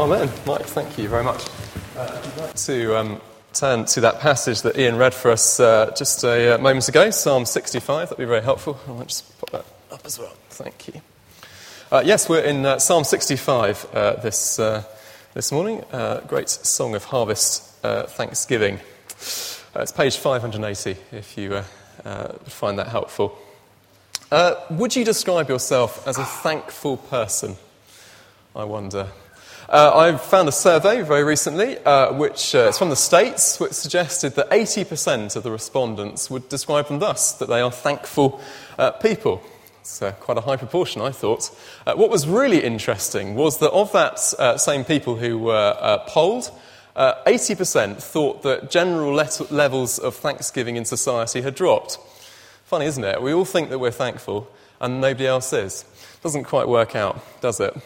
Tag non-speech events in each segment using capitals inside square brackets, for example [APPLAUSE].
Amen. Mike, thank you very much. Uh, like to um, turn to that passage that Ian read for us uh, just a uh, moment ago, Psalm 65. That'd be very helpful. I might just pop that up as well. Thank you. Uh, yes, we're in uh, Psalm 65 uh, this, this morning. great song of harvest, thanksgiving. it's page 580 if you find that helpful. would you describe yourself as a thankful person? I wonder. Uh, I found a survey very recently, uh, which uh, is from the States, which suggested that 80% of the respondents would describe them thus that they are thankful uh, people. It's uh, quite a high proportion, I thought. Uh, what was really interesting was that of that same people who were polled, 80% thought that general let- levels of thanksgiving in society had dropped. Funny, isn't it? We all think that we're thankful, and nobody else is. Doesn't quite work out, does it?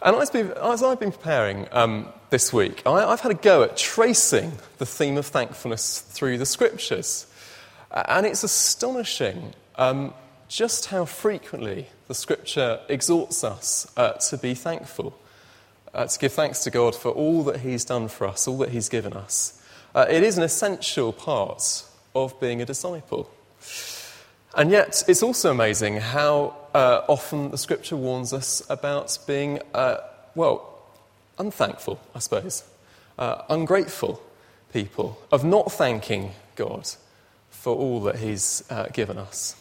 And as, I've been preparing um, this week, I, have had a go at tracing the theme of thankfulness through the scriptures. And it's astonishing um, just how frequently the scripture exhorts us uh, to be thankful, uh, to give thanks to God for all that He's done for us, all that He's given us. Uh, it is an essential part of being a disciple. And yet, it's also amazing how uh, often the scripture warns us about being, uh, well, unthankful, I suppose, uh, ungrateful people, of not thanking God for all that He's uh, given us.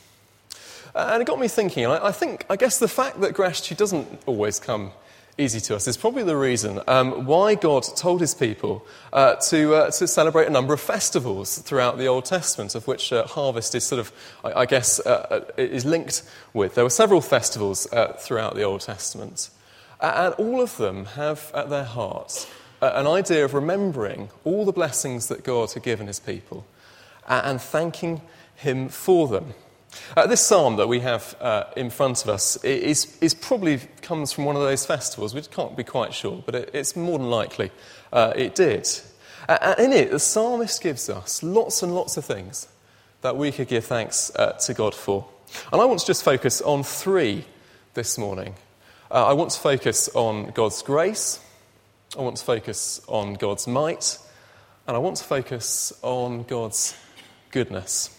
Uh, and it got me thinking, I, I think, I guess the fact that gratitude doesn't always come easy to us is probably the reason um, why God told his people uh, to, uh, to celebrate a number of festivals throughout the Old Testament, of which uh, harvest is sort of, I, I guess, uh, uh, is linked with. There were several festivals uh, throughout the Old Testament, and all of them have at their heart an idea of remembering all the blessings that God had given his people and thanking him for them. Uh, this psalm that we have uh, in front of us is, is, probably comes from one of those festivals. We can't be quite sure, but it, it's more than likely uh, it did. in it, the psalmist gives us lots and lots of things that we could give thanks uh, to God for. And I want to just focus on three this morning. Uh, I want to focus on God's grace, I want to focus on God's might, and I want to focus on God's goodness.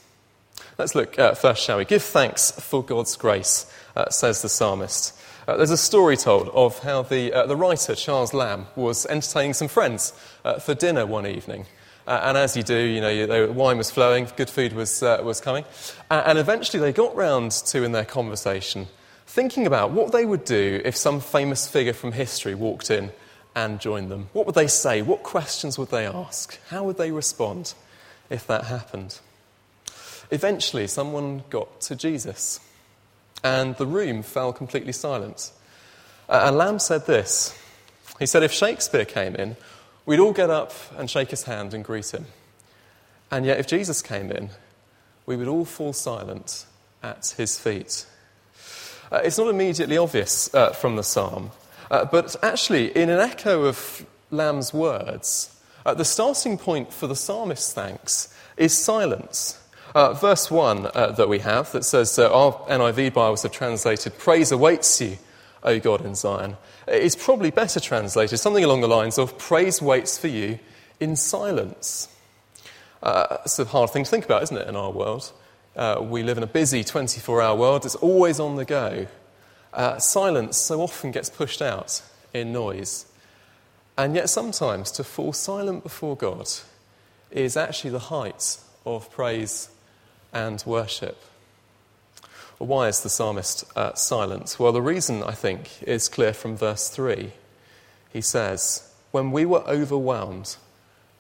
Let's look uh, first, shall we? Give thanks for God's grace, uh, says the psalmist. Uh, there's a story told of how the, uh, the writer, Charles Lamb, was entertaining some friends uh, for dinner one evening. Uh, and as you do, you know, the wine was flowing, good food was, was coming. and eventually they got round to, in their conversation, thinking about what they would do if some famous figure from history walked in and joined them. What would they say? What questions would they ask? How would they respond if that happened? Eventually, someone got to Jesus, and the room fell completely silent. Uh, and Lamb said this He said, If Shakespeare came in, we'd all get up and shake his hand and greet him. And yet, if Jesus came in, we would all fall silent at his feet. Uh, it's not immediately obvious uh, from the psalm, uh, but actually, in an echo of Lamb's words, uh, the starting point for the psalmist's thanks is silence. Uh, verse 1 uh, that we have that says, uh, Our NIV Bibles have translated, Praise awaits you, O God in Zion. It's probably better translated, something along the lines of, Praise waits for you in silence. Uh, it's a hard thing to think about, isn't it, in our world? Uh, we live in a busy 24 hour world, it's always on the go. Uh, silence so often gets pushed out in noise. And yet, sometimes to fall silent before God is actually the height of praise and worship. Why is the psalmist uh, silent? Well, the reason, I think, is clear from verse 3. He says, When we were overwhelmed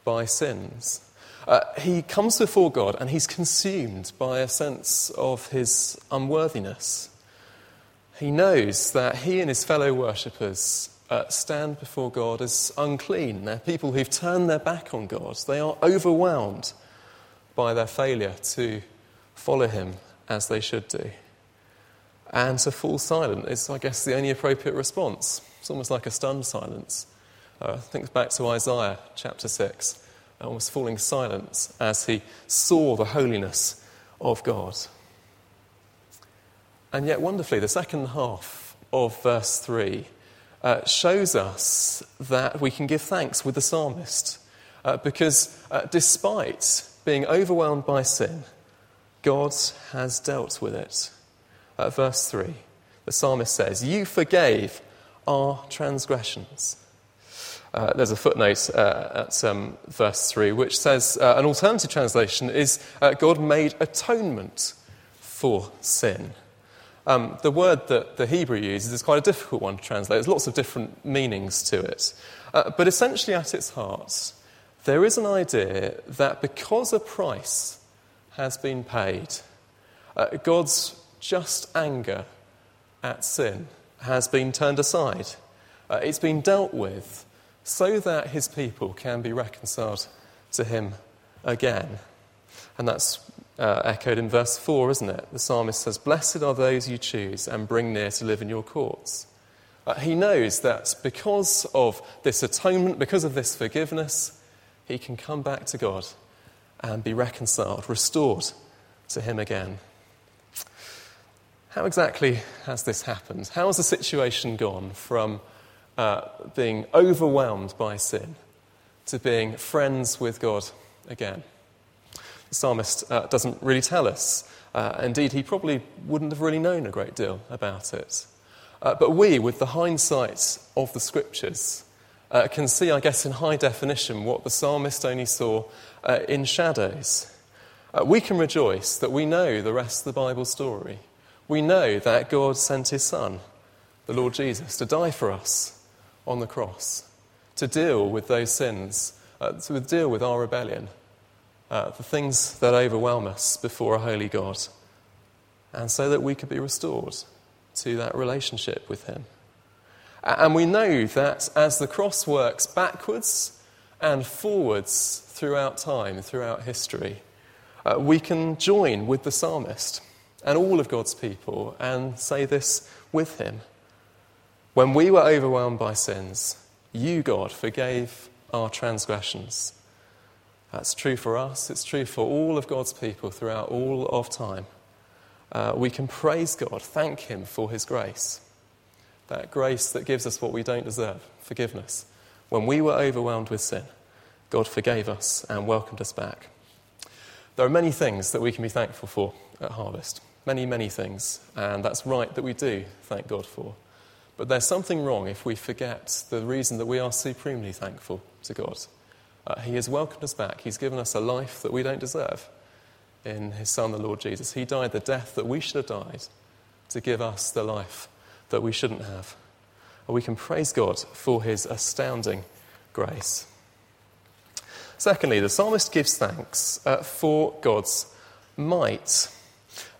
by sins, uh, he comes before God and he's consumed by a sense of his unworthiness. He knows that he and his fellow worshippers uh, stand before God as unclean. They're people who've turned their back on God. They are overwhelmed by their failure to follow him as they should do. And to fall silent is, I guess, the only appropriate response. It's almost like a stunned silence. Uh, think back to Isaiah chapter 6, almost falling silent as he saw the holiness of God. And yet, wonderfully, the second half of verse 3 uh, shows us that we can give thanks with the psalmist. Uh, because uh, despite being overwhelmed by sin, God has dealt with it. Uh, verse 3, the psalmist says, You forgave our transgressions. Uh, there's a footnote uh, at um, verse 3 which says uh, an alternative translation is uh, God made atonement for sin. Um, the word that the Hebrew uses is quite a difficult one to translate. There's lots of different meanings to it. Uh, but essentially, at its heart, there is an idea that because a price has been paid, uh, God's just anger at sin has been turned aside. it's been dealt with so that his people can be reconciled to him again. And that's uh, echoed in verse 4, isn't it? The psalmist says, Blessed are those you choose and bring near to live in your courts. Uh, he knows that because of this atonement, because of this forgiveness, he can come back to God and be reconciled, restored to him again. How exactly has this happened? How has the situation gone from uh, being overwhelmed by sin to being friends with God again. The psalmist uh, doesn't really tell us. Uh, indeed, he probably wouldn't have really known a great deal about it. Uh, but we, with the hindsight of the scriptures, uh, can see, I guess, in high definition what the psalmist only saw uh, in shadows. we can rejoice that we know the rest of the Bible story. We know that God sent his Son, the Lord Jesus, to die for us on the cross to deal with those sins, uh, to deal with our rebellion, uh, the things that overwhelm us before a holy God, and so that we could be restored to that relationship with Him. And we know that as the cross works backwards and forwards throughout time, throughout history, uh, we can join with the psalmist and all of God's people and say this with him. When we were overwhelmed by sins, you, God, forgave our transgressions. That's true for us, it's true for all of God's people throughout all of time. Uh, we can praise God, thank Him for His grace. That grace that gives us what we don't deserve forgiveness. When we were overwhelmed with sin, God forgave us and welcomed us back. There are many things that we can be thankful for at Harvest. Many, many things. And that's right that we do thank God for. But there's something wrong if we forget the reason that we are supremely thankful to God. Uh, he has welcomed us back. He's given us a life that we don't deserve in His Son, the Lord Jesus. He died the death that we should have died to give us the life that we shouldn't have. We can praise God for His astounding grace. Secondly, the psalmist gives thanks uh, for God's might.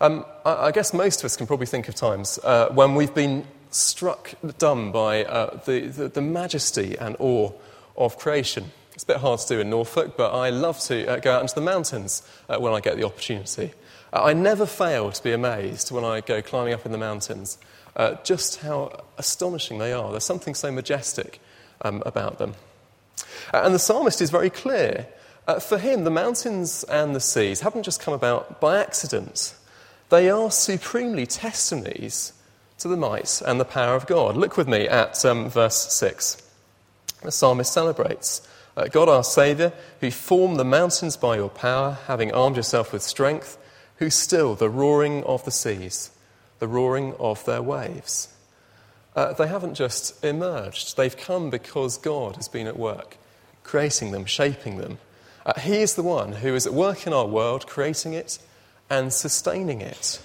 Um, I, I, guess most of us can probably think of times uh, when we've been struck dumb by uh, the, the, the, majesty and awe of creation. It's a bit hard to do in Norfolk, but I love to uh, go out into the mountains uh, when I get the opportunity. Uh, I never fail to be amazed when I go climbing up in the mountains uh, just how astonishing they are. There's something so majestic um, about them. Uh, and the psalmist is very clear. for him, the mountains and the seas haven't just come about by accident. They are supremely testimonies to the might and the power of God. Look with me at um, verse 6. The psalmist celebrates uh, God our Saviour, who formed the mountains by your power, having armed yourself with strength, who still the roaring of the seas, the roaring of their waves. Uh, they haven't just emerged, they've come because God has been at work, creating them, shaping them. Uh, he is the one who is at work in our world, creating it and sustaining it.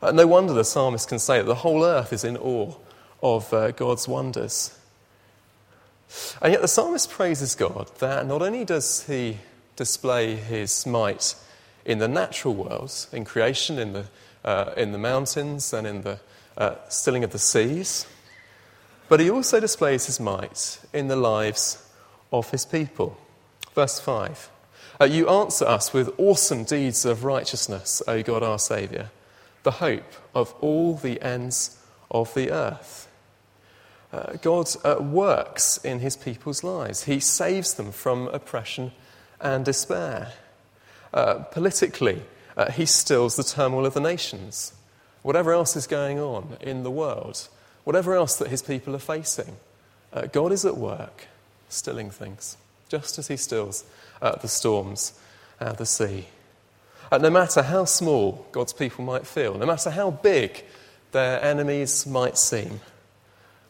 Uh, no wonder the psalmist can say that the whole earth is in awe of uh, God's wonders. And yet the psalmist praises God that not only does he display his might in the natural world, in creation, in the, uh, in the mountains, and in the uh, stilling of the seas, but he also displays his might in the lives of his people. Verse 5 uh, You answer us with awesome deeds of righteousness, O God our Saviour the hope of all the ends of the earth. Uh, God uh, works in his people's lives. He saves them from oppression and despair. Uh, politically, he stills the turmoil of the nations. Whatever else is going on in the world, whatever else that his people are facing, uh, God is at work, stilling things, just as he stills uh, the storms and the sea. Uh, no matter how small God's people might feel, no matter how big their enemies might seem,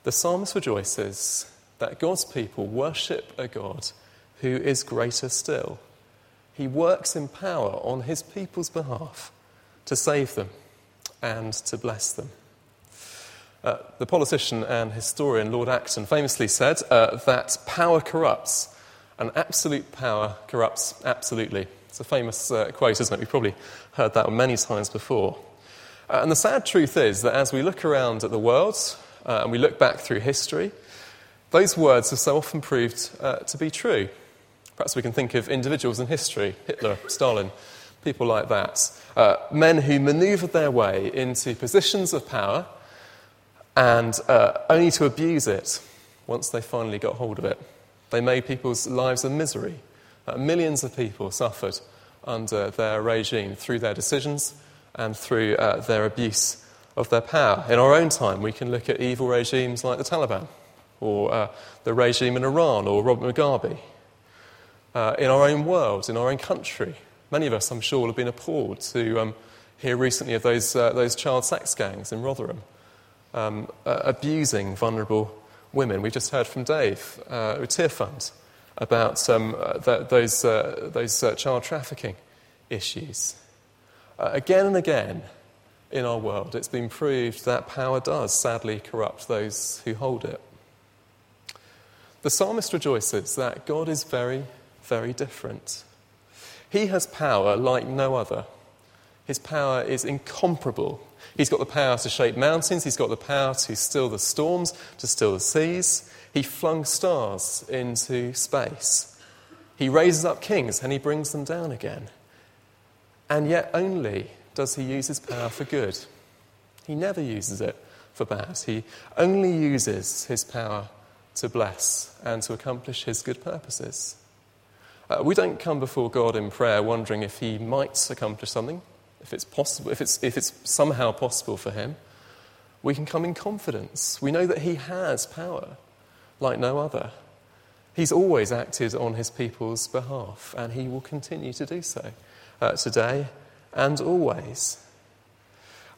the psalmist rejoices that God's people worship a God who is greater still. He works in power on his people's behalf to save them and to bless them. Uh, the politician and historian Lord Acton famously said uh, that power corrupts, and absolute power corrupts absolutely. It's a famous uh, quote, isn't it? We've probably heard that many times before. Uh, and the sad truth is that as we look around at the world uh, and we look back through history, those words have so often proved uh, to be true. Perhaps we can think of individuals in history Hitler, Stalin, people like that. Uh, men who maneuvered their way into positions of power and uh, only to abuse it once they finally got hold of it. They made people's lives a misery. Uh, millions of people suffered under their regime through their decisions and through uh, their abuse of their power. In our own time, we can look at evil regimes like the Taliban or uh, the regime in Iran, or Robert Mugabe. Uh, in our own world, in our own country, many of us, I'm sure, will have been appalled to um, hear recently of those, uh, those child sex gangs in Rotherham um, uh, abusing vulnerable women. We just heard from Dave, uh, Tearfund, about um, uh, th- those, those child trafficking issues. again and again, in our world, it's been proved that power does sadly corrupt those who hold it. The psalmist rejoices that God is very, very different. He has power like no other. His power is incomparable. He's got the power to shape mountains, he's got the power to still the storms, to still the seas. He flung stars into space. He raises up kings and he brings them down again. And yet, only does he use his power for good. He never uses it for bad. He only uses his power to bless and to accomplish his good purposes. Uh, we don't come before God in prayer wondering if he might accomplish something, if it's possible, if it's, if it's somehow possible for him. We can come in confidence. We know that he has power like no other. He's always acted on his people's behalf, and he will continue to do so uh, today and always.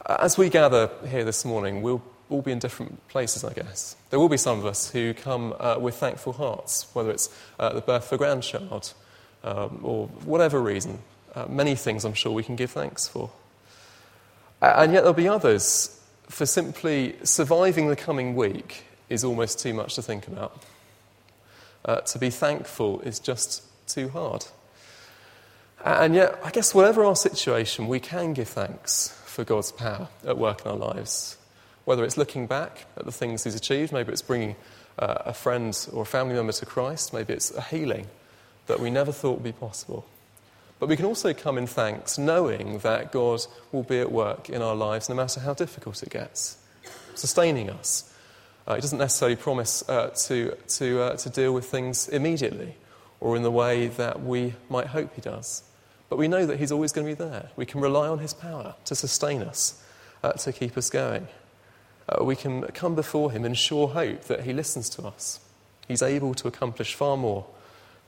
Uh, as we gather here this morning, we'll all be in different places, I guess. There will be some of us who come uh, with thankful hearts, whether it's uh, the birth of a grandchild um, or whatever reason. Uh, many things I'm sure we can give thanks for. And yet there'll be others for simply surviving the coming week is almost too much to think about. Uh, to be thankful is just too hard. And yet, I guess, whatever our situation, we can give thanks for God's power at work in our lives. Whether it's looking back at the things he's achieved, maybe it's bringing uh, a friend or a family member to Christ, maybe it's a healing that we never thought would be possible. But we can also come in thanks knowing that God will be at work in our lives no matter how difficult it gets, sustaining us. Uh, he doesn't necessarily promise uh, to, to, uh, to deal with things immediately or in the way that we might hope He does. But we know that He's always going to be there. We can rely on His power to sustain us, uh, to keep us going uh, we can come before Him in sure hope that He listens to us. He's able to accomplish far more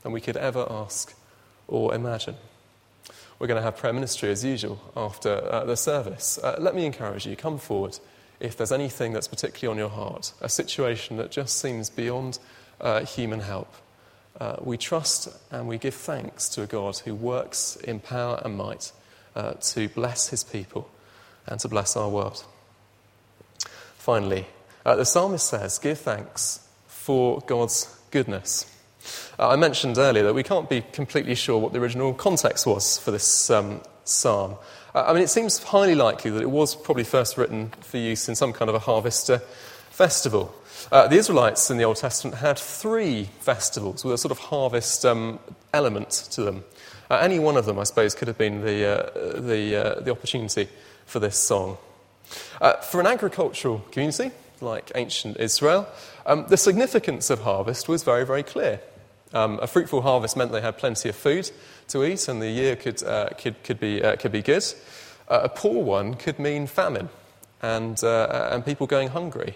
than we could ever ask or imagine. We're going to have prayer ministry as usual after uh, the service. Uh, let me encourage you, come forward if there's anything that's particularly on your heart, a situation that just seems beyond uh, human help. Uh, we trust and we give thanks to a God who works in power and might uh, to bless his people and to bless our world. Finally, uh, the psalmist says, Give thanks for God's goodness. Uh, I mentioned earlier that we can't be completely sure what the original context was for this um, psalm. Uh, I mean, it seems highly likely that it was probably first written for use in some kind of a harvester festival. Uh, the Israelites in the Old Testament had three festivals with a sort of harvest um, element to them. Uh, any one of them, I suppose, could have been the, uh, the, uh, the opportunity for this song. Uh, for an agricultural community like ancient Israel, um, the significance of harvest was very, very clear. Um, a fruitful harvest meant they had plenty of food to eat and the year could, uh, could, could, be, uh, could be good. Uh, a poor one could mean famine and, uh, and people going hungry.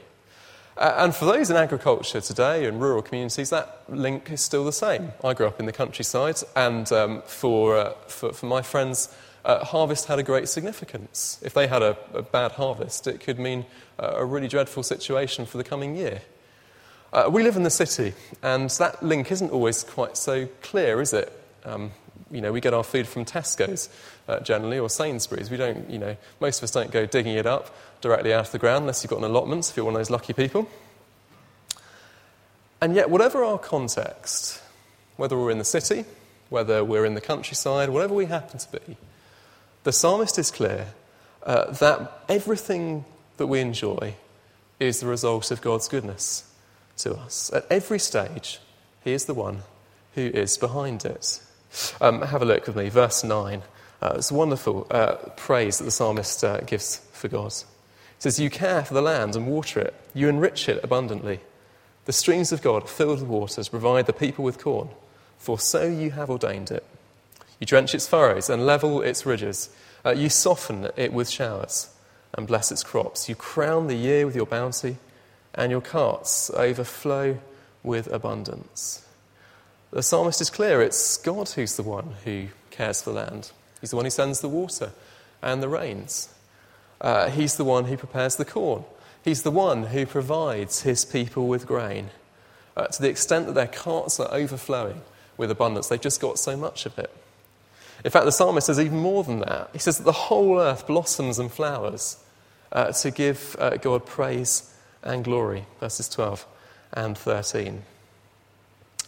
Uh, and for those in agriculture today and rural communities, that link is still the same. I grew up in the countryside, and um, for, uh, for, for, my friends, harvest had a great significance. If they had a, a bad harvest, it could mean a really dreadful situation for the coming year. Uh, we live in the city, and that link isn't always quite so clear, is it? Um, you know, we get our food from Tesco's uh, generally or Sainsbury's. We don't, you know, most of us don't go digging it up directly out of the ground unless you've got an allotment, if you're one of those lucky people. And yet, whatever our context, whether we're in the city, whether we're in the countryside, whatever we happen to be, the psalmist is clear uh, that everything that we enjoy is the result of God's goodness to us. At every stage, He is the one who is behind it. Um, have a look with me, verse 9. Uh, it's wonderful uh, praise that the psalmist uh, gives for God. It says, You care for the land and water it, you enrich it abundantly. The streams of God, filled with waters, provide the people with corn, for so you have ordained it. You drench its furrows and level its ridges. Uh, you soften it with showers and bless its crops. You crown the year with your bounty, and your carts overflow with abundance. The psalmist is clear it's God who's the one who cares for the land. He's the one who sends the water and the rains. Uh, he's the one who prepares the corn. He's the one who provides his people with grain. Uh, to the extent that their carts are overflowing with abundance, they've just got so much of it. In fact, the psalmist says even more than that. He says that the whole earth blossoms and flowers uh, to give uh, God praise and glory. Verses 12 and 13.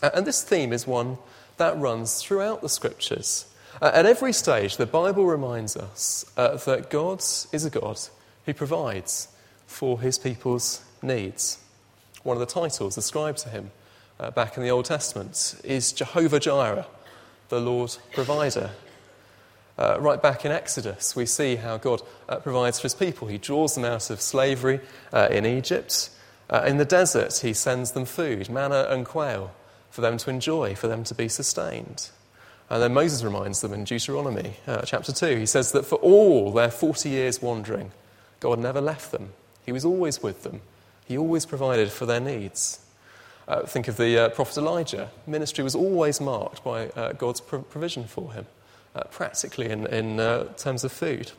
Uh, and this theme is one that runs throughout the scriptures. At every stage, the Bible reminds us uh, that God is a God who provides for his people's needs. One of the titles ascribed to him uh, back in the Old Testament is Jehovah Jireh, the Lord provider. Uh, right back in Exodus, we see how God uh, provides for his people. He draws them out of slavery uh, in Egypt. in the desert, he sends them food, manna and quail, for them to enjoy, for them to be sustained. And then Moses reminds them in Deuteronomy uh, chapter 2. He says that for all their 40 years wandering, God never left them. He was always with them, He always provided for their needs. Uh, think of the uh, prophet Elijah. Ministry was always marked by uh, God's provision for him, uh, practically in, in uh, terms of food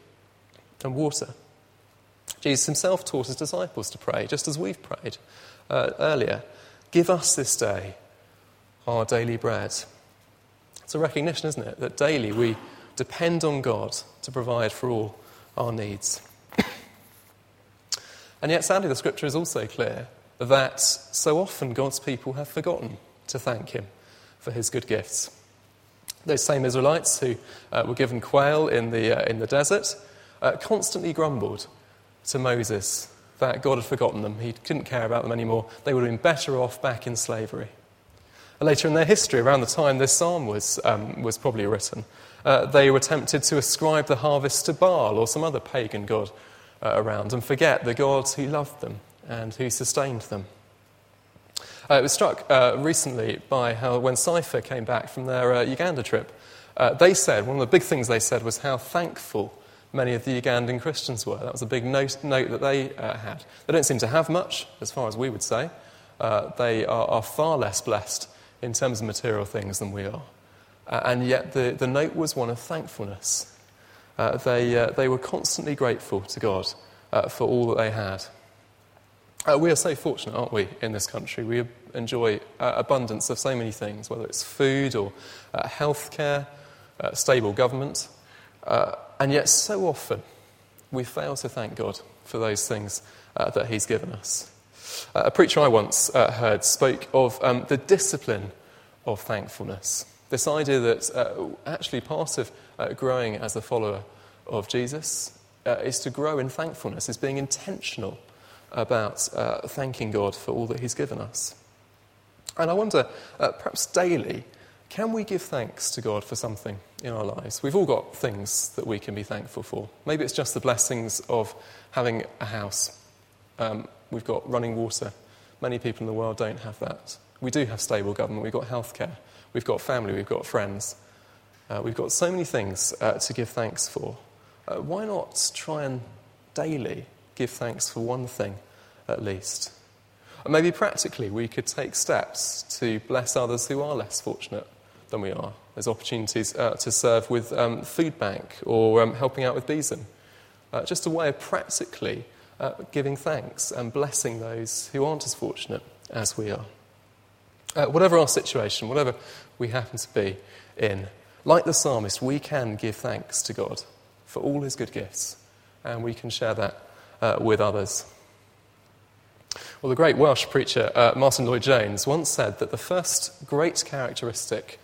and water. Jesus himself taught his disciples to pray, just as we've prayed earlier. Give us this day our daily bread. It's a recognition, isn't it, that daily we depend on God to provide for all our needs. [COUGHS] and yet, sadly, the scripture is also clear that so often God's people have forgotten to thank Him for His good gifts. Those same Israelites who uh, were given quail in the, uh, in the desert uh, constantly grumbled to Moses that God had forgotten them. He couldn't care about them anymore. They would have been better off back in slavery. Later in their history, around the time this psalm was, um, was probably written, uh, they were tempted to ascribe the harvest to Baal or some other pagan god uh, around and forget the God who loved them and who sustained them. Uh, I was struck uh, recently by how, when Cypher came back from their uh, Uganda trip, uh, they said, one of the big things they said was how thankful many of the Ugandan Christians were. That was a big note, note that they had. They don't seem to have much, as far as we would say. they are, are far less blessed in terms of material things than we are. Uh, and yet the, the note was one of thankfulness. Uh, they, uh, they were constantly grateful to God uh, for all that they had. Uh, we are so fortunate, aren't we, in this country? We enjoy uh, abundance of so many things, whether it's food or healthcare, stable government. and yet, so often, we fail to thank God for those things that He's given us. Uh, a preacher I once uh, heard spoke of um, the discipline of thankfulness. This idea that uh, actually part of uh, growing as a follower of Jesus uh, is to grow in thankfulness, is being intentional about uh, thanking God for all that He's given us. And I wonder, perhaps daily, can we give thanks to God for something in our lives? We've all got things that we can be thankful for. Maybe it's just the blessings of having a house. Um, We've got running water. Many people in the world don't have that. We do have stable government. We've got healthcare. We've got family. We've got friends. Uh, we've got so many things uh, to give thanks for. Uh, why not try and daily give thanks for one thing at least? And maybe practically, we could take steps to bless others who are less fortunate than we are. There's opportunities uh, to serve with um, food bank or um, helping out with Besom. Uh, just a way of practically uh, giving thanks and blessing those who aren't as fortunate as we are. Uh, whatever our situation, whatever we happen to be in, like the psalmist, we can give thanks to God for all his good gifts, and we can share that uh, with others. Well, the great Welsh preacher uh, Martyn Lloyd-Jones once said that the first great characteristic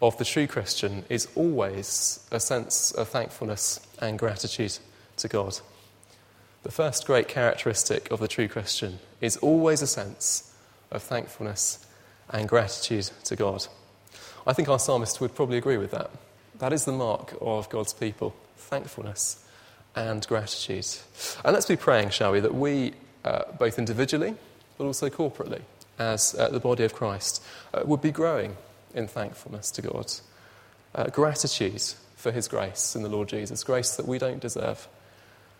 of the true Christian is always a sense of thankfulness and gratitude to God. The first great characteristic of the true Christian is always a sense of thankfulness and gratitude to God. I think our psalmist would probably agree with that. That is the mark of God's people thankfulness and gratitude. And let's be praying, shall we, that we, uh, both individually but also corporately, as uh, the body of Christ, uh, would be growing in thankfulness to God. Uh, gratitude for his grace in the Lord Jesus, grace that we don't deserve.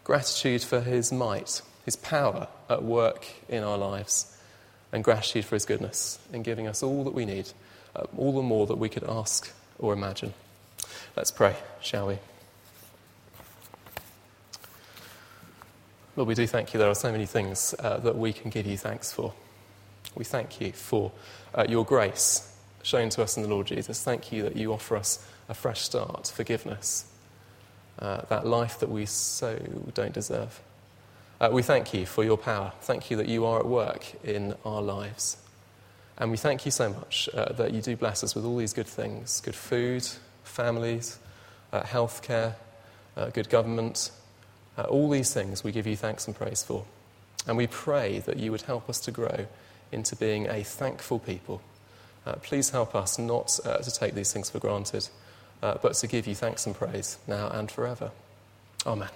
Gratitude for his might, his power at work in our lives. And gratitude for his goodness in giving us all that we need, uh, all the more that we could ask or imagine. Let's pray, shall we? Lord, we do thank you. There are so many things uh, that we can give you thanks for. We thank you for uh, your grace shown to us in the Lord Jesus. Thank you that you offer us a fresh start, forgiveness, uh, that life that we so don't deserve. Uh, we thank you for your power. Thank you that you are at work in our lives. And we thank you so much uh, that you do bless us with all these good things good food, families, uh, healthcare, good government, uh, all these things we give you thanks and praise for. And we pray that you would help us to grow into being a thankful people. Uh, please help us not uh, to take these things for granted, uh, but to give you thanks and praise now and forever. Amen.